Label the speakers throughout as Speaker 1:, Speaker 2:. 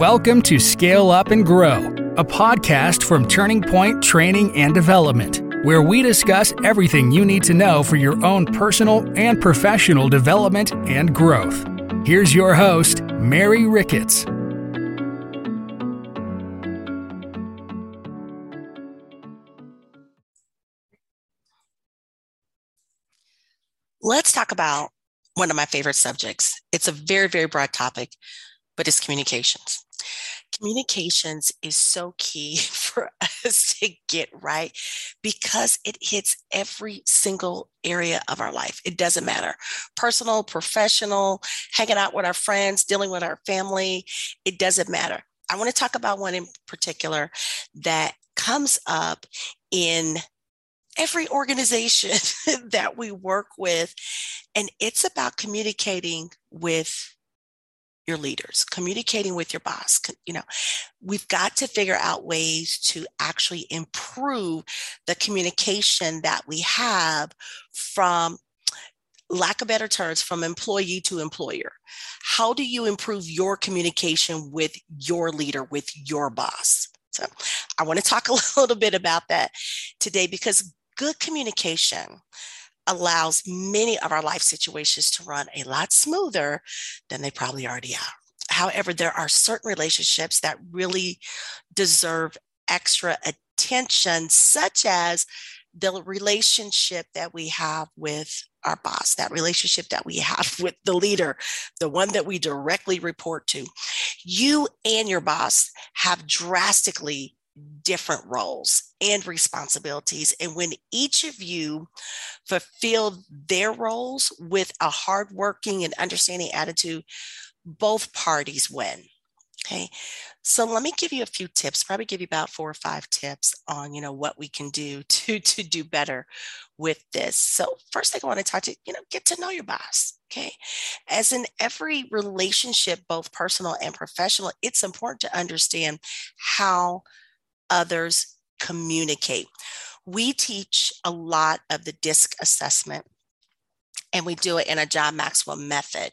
Speaker 1: Welcome to Scale Up and Grow, a podcast from Turning Point Training and Development, where we discuss everything you need to know for your own personal and professional development and growth. Here's your host, Mary Ricketts.
Speaker 2: Let's talk about one of my favorite subjects. It's a very, very broad topic, but it's communications. Communications is so key for us to get right because it hits every single area of our life. It doesn't matter personal, professional, hanging out with our friends, dealing with our family. It doesn't matter. I want to talk about one in particular that comes up in every organization that we work with. And it's about communicating with your leaders, communicating with your boss. You know, we've got to figure out ways to actually improve the communication that we have from lack of better terms from employee to employer how do you improve your communication with your leader with your boss so i want to talk a little bit about that today because good communication allows many of our life situations to run a lot smoother than they probably already are. However, there are certain relationships that really deserve extra attention, such as the relationship that we have with our boss, that relationship that we have with the leader, the one that we directly report to. You and your boss have drastically different roles and responsibilities. And when each of you fulfill their roles with a hardworking and understanding attitude, both parties win. Okay. So let me give you a few tips, probably give you about four or five tips on, you know, what we can do to, to do better with this. So first thing I want to talk to, you know, get to know your boss. Okay. As in every relationship, both personal and professional, it's important to understand how others communicate. We teach a lot of the DISC assessment and we do it in a John Maxwell method.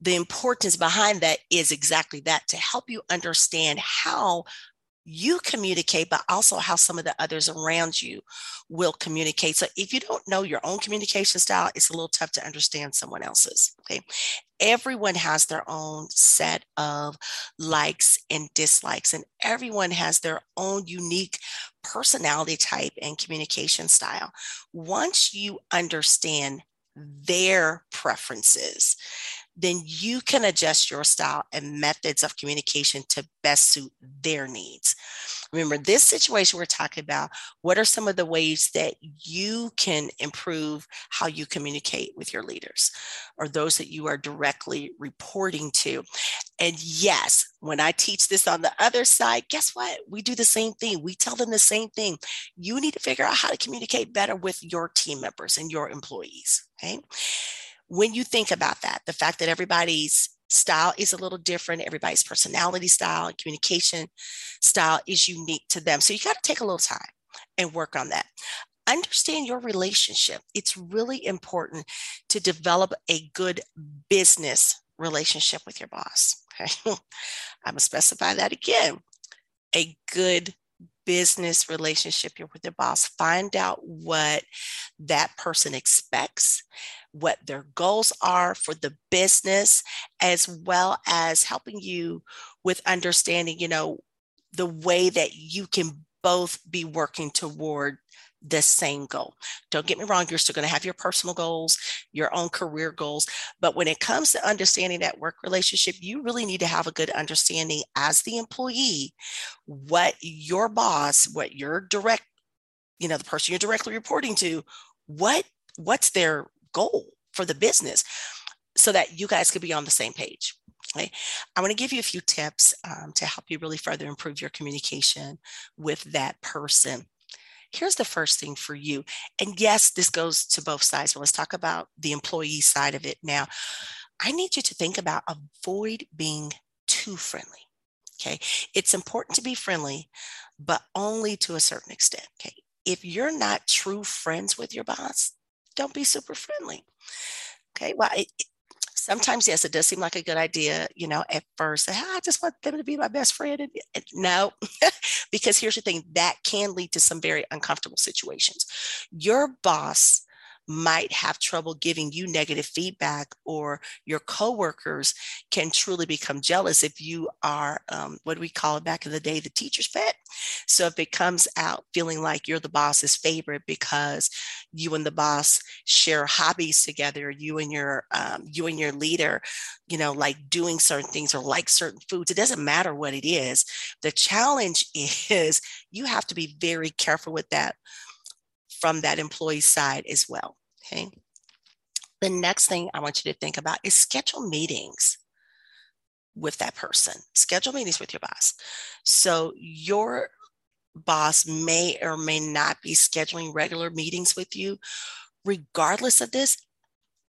Speaker 2: The importance behind that is exactly that to help you understand how you communicate, but also how some of the others around you will communicate. So if you don't know your own communication style, it's a little tough to understand someone else's. Okay. Everyone has their own set of likes and dislikes, and everyone has their own unique personality type and communication style. Once you understand their preferences, then you can adjust your style and methods of communication to best suit their needs. Remember, this situation we're talking about, what are some of the ways that you can improve how you communicate with your leaders or those that you are directly reporting to? And yes, when I teach this on the other side, guess what? We do the same thing. We tell them the same thing. You need to figure out how to communicate better with your team members and your employees. Okay when you think about that, the fact that everybody's style is a little different, everybody's personality style and communication style is unique to them. So you got to take a little time and work on that. Understand your relationship. It's really important to develop a good business relationship with your boss. Okay. I'm going to specify that again. A good business relationship with your boss. Find out what that person expects what their goals are for the business, as well as helping you with understanding, you know, the way that you can both be working toward the same goal. Don't get me wrong, you're still going to have your personal goals, your own career goals. But when it comes to understanding that work relationship, you really need to have a good understanding as the employee what your boss, what your direct, you know, the person you're directly reporting to, what what's their goal for the business so that you guys could be on the same page. Okay. I want to give you a few tips um, to help you really further improve your communication with that person. Here's the first thing for you. And yes, this goes to both sides, but let's talk about the employee side of it now. I need you to think about avoid being too friendly. Okay. It's important to be friendly, but only to a certain extent. Okay. If you're not true friends with your boss, don't be super friendly. Okay, well, it, sometimes yes it does seem like a good idea you know at first i just want them to be my best friend and, and no because here's the thing that can lead to some very uncomfortable situations. Your boss might have trouble giving you negative feedback or your coworkers can truly become jealous if you are um, what do we call it back in the day the teacher's pet. So if it comes out feeling like you're the boss's favorite because you and the boss share hobbies together you and your um, you and your leader you know like doing certain things or like certain foods it doesn't matter what it is. The challenge is you have to be very careful with that from that employee side as well. Okay. The next thing I want you to think about is schedule meetings with that person. Schedule meetings with your boss. So your boss may or may not be scheduling regular meetings with you. Regardless of this,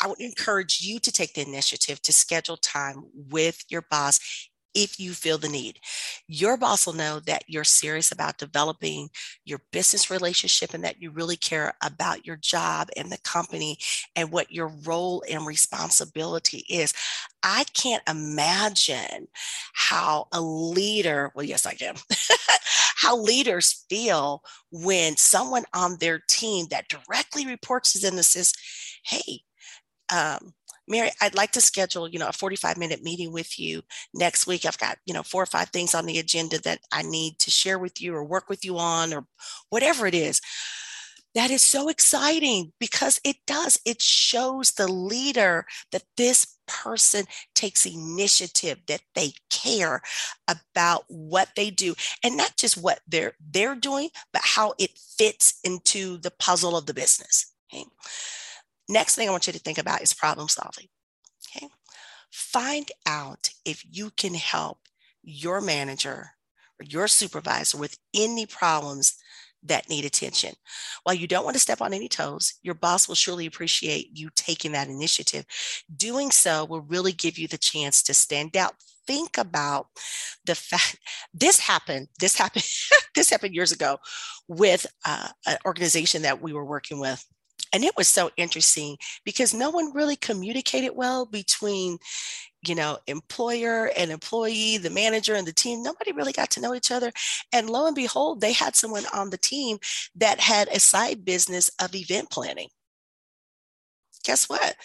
Speaker 2: I would encourage you to take the initiative to schedule time with your boss if you feel the need. Your boss will know that you're serious about developing your business relationship and that you really care about your job and the company and what your role and responsibility is. I can't imagine how a leader, well, yes, I can, how leaders feel when someone on their team that directly reports to them says, hey, um, Mary, I'd like to schedule, you know, a 45 minute meeting with you next week. I've got, you know, four or five things on the agenda that I need to share with you or work with you on or whatever it is. That is so exciting because it does. It shows the leader that this person takes initiative, that they care about what they do, and not just what they're they're doing, but how it fits into the puzzle of the business. Okay. Next thing I want you to think about is problem solving. Okay. Find out if you can help your manager or your supervisor with any problems that need attention. While you don't want to step on any toes, your boss will surely appreciate you taking that initiative. Doing so will really give you the chance to stand out. Think about the fact this happened. This happened. this happened years ago with uh, an organization that we were working with and it was so interesting because no one really communicated well between you know employer and employee the manager and the team. Nobody really got to know each other. And lo and behold they had someone on the team that had a side business of event planning. Guess what?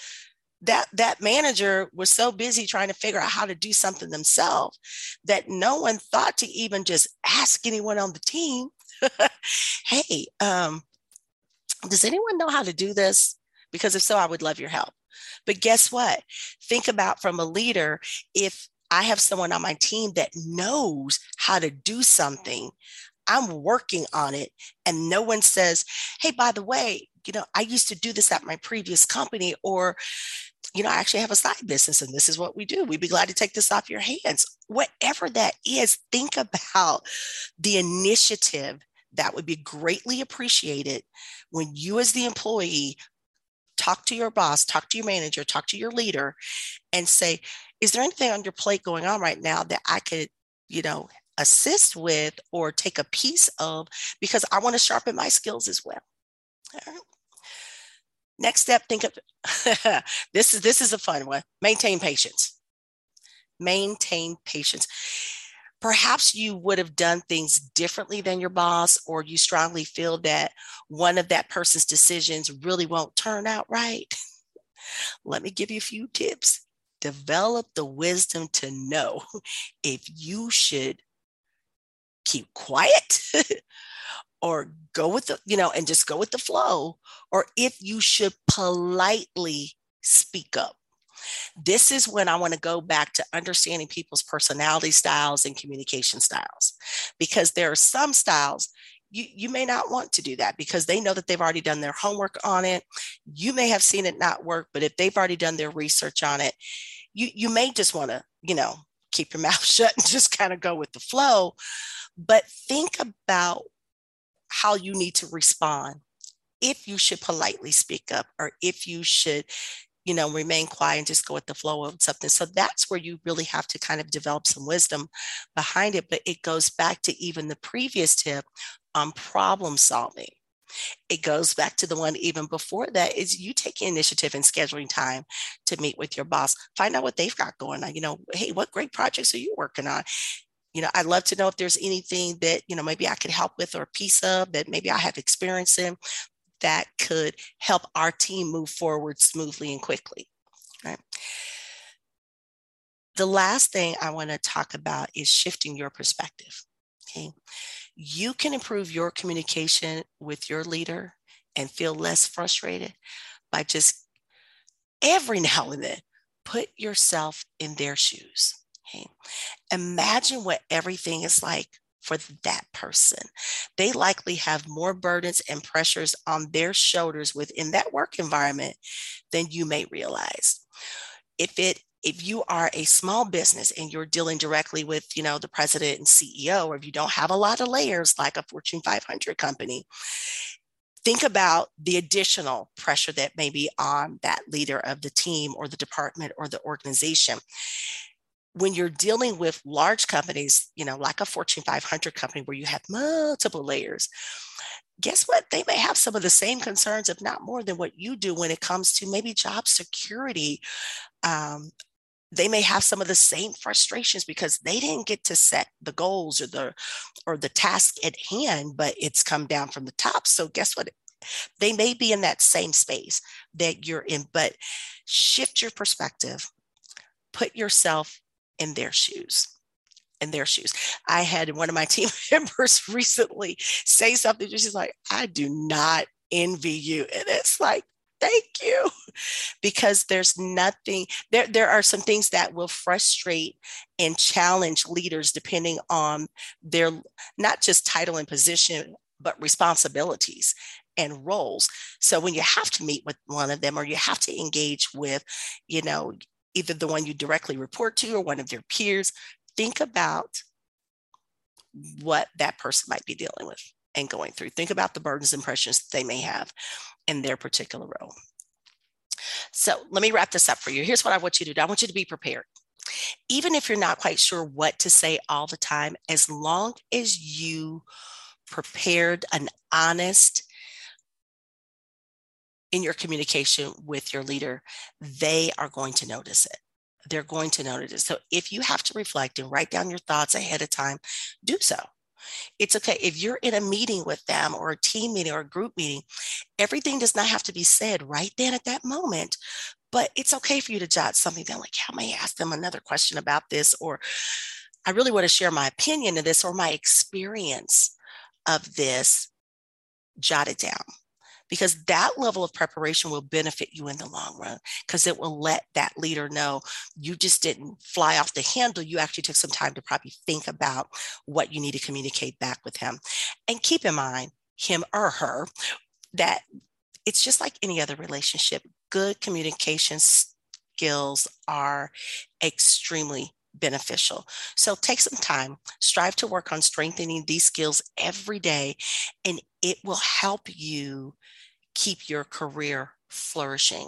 Speaker 2: That that manager was so busy trying to figure out how to do something themselves that no one thought to even just ask anyone on the team hey um, does anyone know how to do this? Because if so, I would love your help. But guess what? Think about from a leader, if I have someone on my team that knows how to do something, I'm working on it, and no one says, hey, by the way, you know, I used to do this at my previous company, or, you know, I actually have a side business and this is what we do. We'd be glad to take this off your hands. Whatever that is, think about the initiative that would be greatly appreciated when you, as the employee, talk to your boss, talk to your manager, talk to your leader, and say, Is there anything on your plate going on right now that I could, you know, assist with or take a piece of because I want to sharpen my skills as well. Next step, think of this is this is a fun one. Maintain patience. Maintain patience perhaps you would have done things differently than your boss, or you strongly feel that one of that person's decisions really won't turn out right. Let me give you a few tips. Develop the wisdom to know if you should keep quiet or go with the, you know, and just go with the flow, or if you should politely speak up. This is when I want to go back to understanding people's personality styles and communication styles, because there are some styles you, you may not want to do that because they know that they've already done their homework on it. You may have seen it not work, but if they've already done their research on it, you, you may just want to, you know, keep your mouth shut and just kind of go with the flow. But think about how you need to respond if you should politely speak up or if you should you know, remain quiet and just go with the flow of something. So that's where you really have to kind of develop some wisdom behind it. But it goes back to even the previous tip on problem solving. It goes back to the one even before that is you taking initiative and scheduling time to meet with your boss, find out what they've got going on. You know, hey, what great projects are you working on? You know, I'd love to know if there's anything that, you know, maybe I could help with or a piece of that maybe I have experience in that could help our team move forward smoothly and quickly. Right. The last thing I want to talk about is shifting your perspective. Okay. You can improve your communication with your leader and feel less frustrated by just every now and then put yourself in their shoes. Okay. Imagine what everything is like for that person. They likely have more burdens and pressures on their shoulders within that work environment than you may realize. If it if you are a small business and you're dealing directly with you know the president and ceo or if you don't have a lot of layers like a fortune 500 company think about the additional pressure that may be on that leader of the team or the department or the organization when you're dealing with large companies you know like a fortune 500 company where you have multiple layers guess what? They may have some of the same concerns, if not more, than what you do when it comes to maybe job security, um, they may have some of the same frustrations because they didn't get to set the goals or the or the task at hand but it's come down from the top. So guess what? They may be in that same space that you're in but shift your perspective. Put yourself in their shoes in their shoes. I had one of my team members recently say something. She's like i do not envy you. And it's like thank you. Because there's nothing there there are some things that will frustrate and challenge leaders depending on their not just title and position but responsibilities and roles. So when you have to meet with one of them or you have to engage with you know either the one you directly report to or one of your peers think about what that person might be dealing with and going through. Think about the burdens and pressures they may have in their particular role. So let me wrap this up for you. Here's what I want you to do I want you to be prepared. Even if you're not quite sure what to say all the time, as long as you prepared an honest in your communication with your leader, they are going to notice it. They're going to notice it. So if you have to reflect and write down your thoughts ahead of time, do so. It's okay. If you're in a meeting with them or a team meeting or a group meeting, everything does not have to be said right then at that moment. But it's okay for you to jot something down, like, how may I ask them another question about this? Or I really want to share my opinion of this or my experience of this. Jot it down because that level of preparation will benefit you in the long run because it will let that leader know you just didn't fly off the handle. You actually took some time to probably think about what you need to communicate back with him. And keep in mind, him or her, that it's just like any other relationship. Good communication skills are extremely beneficial. So take some time, strive to work on strengthening these skills every day, and it will help you keep your career flourishing.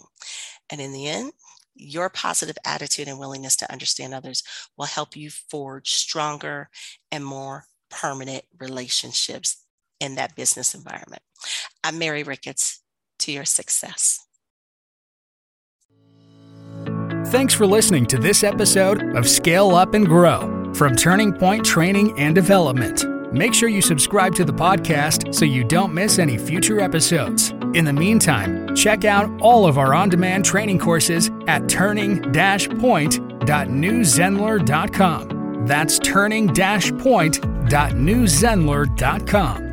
Speaker 2: And in the end, your positive attitude and willingness to understand others will help you forge stronger and more permanent relationships in that business environment. I'm Mary Ricketts to your success.
Speaker 1: Thanks for listening to this episode of Scale Up and Grow from Turning Point Training and Development. Make sure you subscribe to the podcast so you don't miss any future episodes. In the meantime, check out all of our on demand training courses at turning point.newzenler.com. That's turning point.newzenler.com.